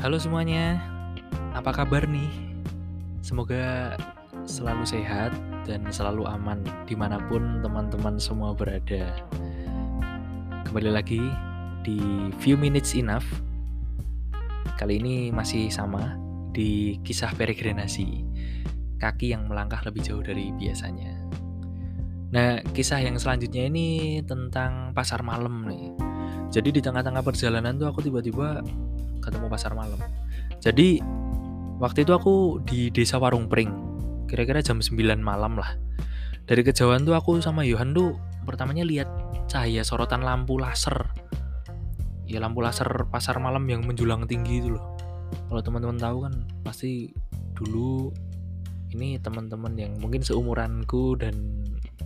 Halo semuanya, apa kabar nih? Semoga selalu sehat dan selalu aman di mana pun teman-teman semua berada. Kembali lagi di Few Minutes Enough. Kali ini masih sama di kisah peregrinasi, kaki yang melangkah lebih jauh dari biasanya. Nah, kisah yang selanjutnya ini tentang pasar malam nih. Jadi di tengah-tengah perjalanan tuh aku tiba-tiba ketemu pasar malam. Jadi waktu itu aku di desa Warung Pring, kira-kira jam 9 malam lah. Dari kejauhan tuh aku sama Yohan tuh pertamanya lihat cahaya sorotan lampu laser. Ya lampu laser pasar malam yang menjulang tinggi itu loh. Kalau teman-teman tahu kan pasti dulu ini teman-teman yang mungkin seumuranku dan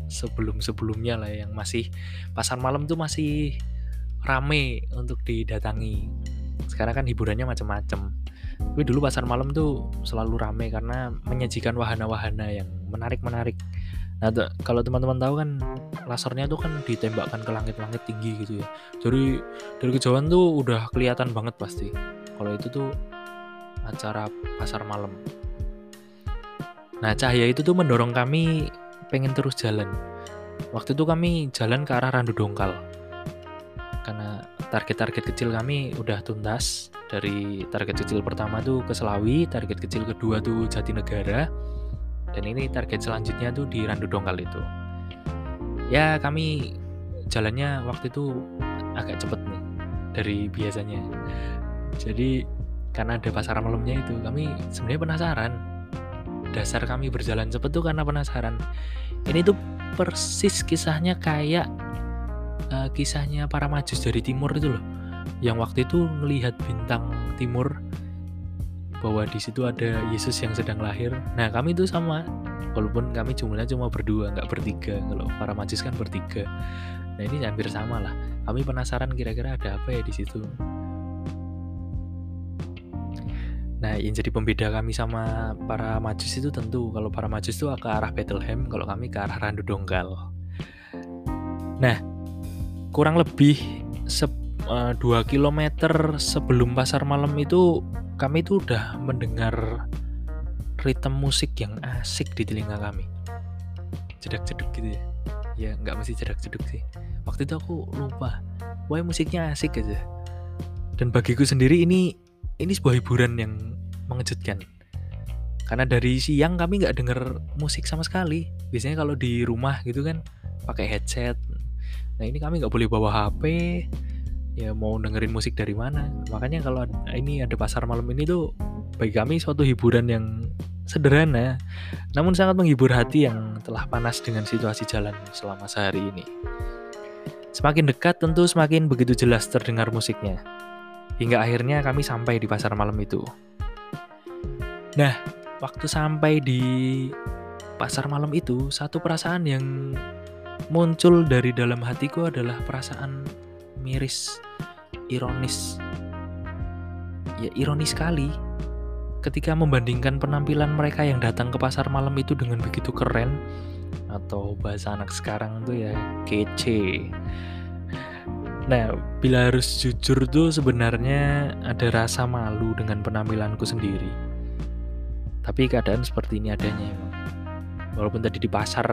sebelum-sebelumnya lah yang masih pasar malam tuh masih rame untuk didatangi. Sekarang kan hiburannya macam-macam. Tapi dulu pasar malam tuh selalu rame karena menyajikan wahana-wahana yang menarik-menarik. Nah, kalau teman-teman tahu kan lasernya tuh kan ditembakkan ke langit-langit tinggi gitu ya. Jadi dari kejauhan tuh udah kelihatan banget pasti. Kalau itu tuh acara pasar malam. Nah, cahaya itu tuh mendorong kami pengen terus jalan. Waktu itu kami jalan ke arah Randu Dongkal. Karena target-target kecil kami udah tuntas. Dari target kecil pertama tuh ke Selawi, target kecil kedua tuh Jatinegara, dan ini target selanjutnya tuh di Randu Dongkal itu. Ya kami jalannya waktu itu agak cepet nih dari biasanya. Jadi karena ada pasar malamnya itu kami sebenarnya penasaran dasar kami berjalan cepet tuh karena penasaran ini tuh persis kisahnya kayak uh, kisahnya para majus dari timur itu loh. Yang waktu itu melihat bintang timur bahwa di situ ada Yesus yang sedang lahir. Nah kami itu sama. Walaupun kami jumlahnya cuma berdua nggak bertiga. Kalau para majus kan bertiga. Nah ini hampir sama lah. Kami penasaran kira-kira ada apa ya di situ. Nah, yang jadi pembeda kami sama para majus itu tentu kalau para majus itu ke arah Bethlehem, kalau kami ke arah Randu Dongkal. Nah, kurang lebih se uh, 2 km sebelum pasar malam itu kami itu udah mendengar ritme musik yang asik di telinga kami. Jedak-jeduk gitu ya. Ya, nggak mesti jedak-jeduk sih. Waktu itu aku lupa. Wah, musiknya asik aja. Dan bagiku sendiri ini ini sebuah hiburan yang mengejutkan karena dari siang kami nggak denger musik sama sekali biasanya kalau di rumah gitu kan pakai headset nah ini kami nggak boleh bawa HP ya mau dengerin musik dari mana? Makanya kalau ini ada pasar malam ini tuh bagi kami suatu hiburan yang sederhana namun sangat menghibur hati yang telah panas dengan situasi jalan selama sehari ini. Semakin dekat tentu semakin begitu jelas terdengar musiknya. Hingga akhirnya kami sampai di pasar malam itu. Nah, waktu sampai di pasar malam itu, satu perasaan yang muncul dari dalam hatiku adalah perasaan miris, ironis. Ya, ironis sekali ketika membandingkan penampilan mereka yang datang ke pasar malam itu dengan begitu keren atau bahasa anak sekarang tuh ya kece. Nah, bila harus jujur tuh sebenarnya ada rasa malu dengan penampilanku sendiri tapi keadaan seperti ini adanya walaupun tadi di pasar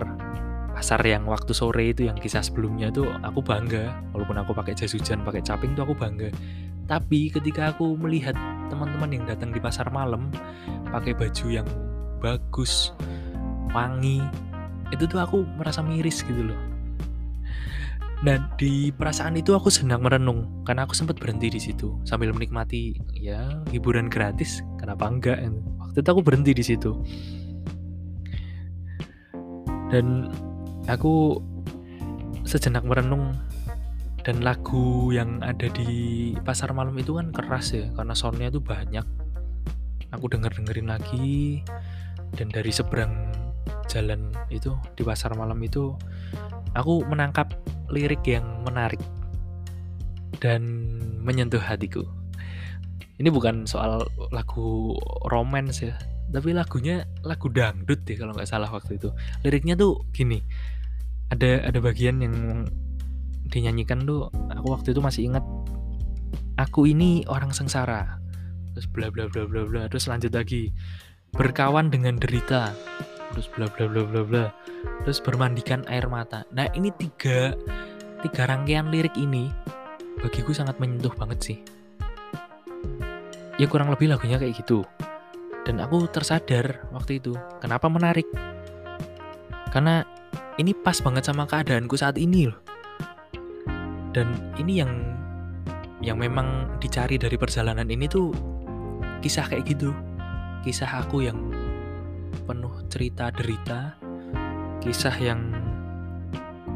pasar yang waktu sore itu yang kisah sebelumnya itu aku bangga. Walaupun aku pakai jas hujan pakai caping tuh aku bangga. Tapi ketika aku melihat teman-teman yang datang di pasar malam pakai baju yang bagus wangi itu tuh aku merasa miris gitu loh. Nah di perasaan itu aku senang merenung karena aku sempat berhenti di situ sambil menikmati ya hiburan gratis. Kenapa enggak? Waktu itu aku berhenti di situ. Dan aku sejenak merenung dan lagu yang ada di pasar malam itu kan keras ya karena soundnya itu banyak. Aku denger dengerin lagi dan dari seberang jalan itu di pasar malam itu aku menangkap lirik yang menarik dan menyentuh hatiku. Ini bukan soal lagu romance ya tapi lagunya lagu dangdut ya kalau nggak salah waktu itu. Liriknya tuh gini. Ada ada bagian yang dinyanyikan tuh aku waktu itu masih ingat aku ini orang sengsara. Terus bla bla bla bla bla terus lanjut lagi berkawan dengan derita. Terus bla bla bla bla bla terus bermandikan air mata. Nah ini tiga tiga rangkaian lirik ini bagiku sangat menyentuh banget sih. Ya kurang lebih lagunya kayak gitu dan aku tersadar waktu itu kenapa menarik. Karena ini pas banget sama keadaanku saat ini loh. Dan ini yang yang memang dicari dari perjalanan ini tuh kisah kayak gitu. Kisah aku yang penuh cerita derita. Kisah yang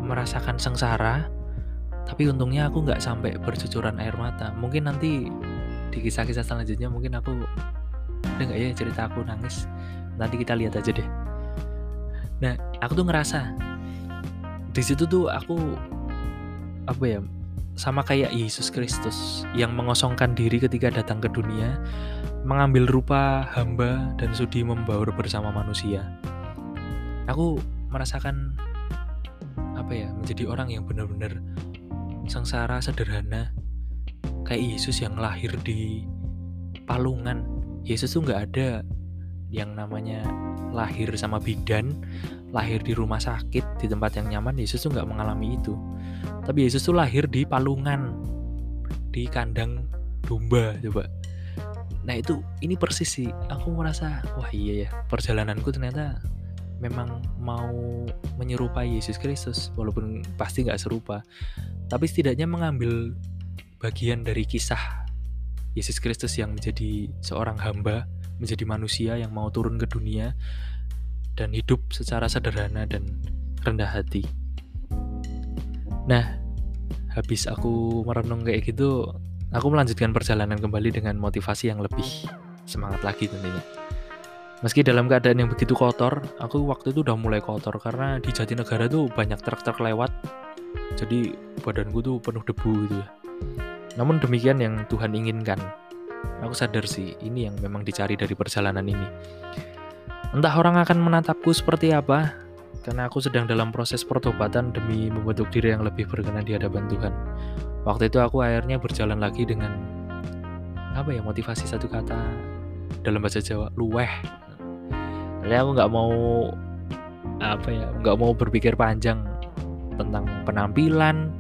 merasakan sengsara. Tapi untungnya aku nggak sampai bercucuran air mata. Mungkin nanti di kisah-kisah selanjutnya mungkin aku ada nggak ya cerita aku nangis? Nanti kita lihat aja deh. Nah aku tuh ngerasa di situ tuh aku apa ya sama kayak Yesus Kristus yang mengosongkan diri ketika datang ke dunia mengambil rupa hamba dan sudi membaur bersama manusia. Aku merasakan apa ya menjadi orang yang benar-benar sengsara sederhana kayak Yesus yang lahir di palungan Yesus tuh nggak ada yang namanya lahir sama bidan lahir di rumah sakit di tempat yang nyaman Yesus tuh nggak mengalami itu. Tapi Yesus tuh lahir di palungan di kandang domba coba. Nah itu ini persis sih. Aku merasa wah iya ya perjalananku ternyata memang mau menyerupai Yesus Kristus walaupun pasti nggak serupa. Tapi setidaknya mengambil bagian dari kisah Yesus Kristus yang menjadi seorang hamba, menjadi manusia yang mau turun ke dunia dan hidup secara sederhana dan rendah hati. Nah, habis aku merenung kayak gitu, aku melanjutkan perjalanan kembali dengan motivasi yang lebih semangat lagi tentunya. Meski dalam keadaan yang begitu kotor, aku waktu itu udah mulai kotor karena di Jatinegara tuh banyak truk-truk lewat jadi badanku tuh penuh debu gitu ya namun demikian yang Tuhan inginkan. Aku sadar sih ini yang memang dicari dari perjalanan ini. Entah orang akan menatapku seperti apa karena aku sedang dalam proses pertobatan demi membentuk diri yang lebih berkenan di hadapan Tuhan. Waktu itu aku akhirnya berjalan lagi dengan apa ya motivasi satu kata dalam bahasa Jawa luweh. Jadi aku nggak mau apa ya nggak mau berpikir panjang tentang penampilan,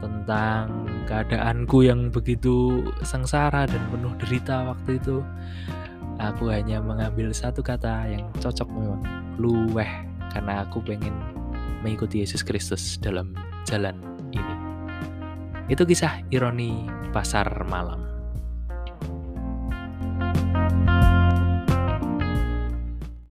tentang keadaanku yang begitu sengsara dan penuh derita waktu itu. Aku hanya mengambil satu kata yang cocok memang, luweh, karena aku pengen mengikuti Yesus Kristus dalam jalan ini. Itu kisah ironi pasar malam.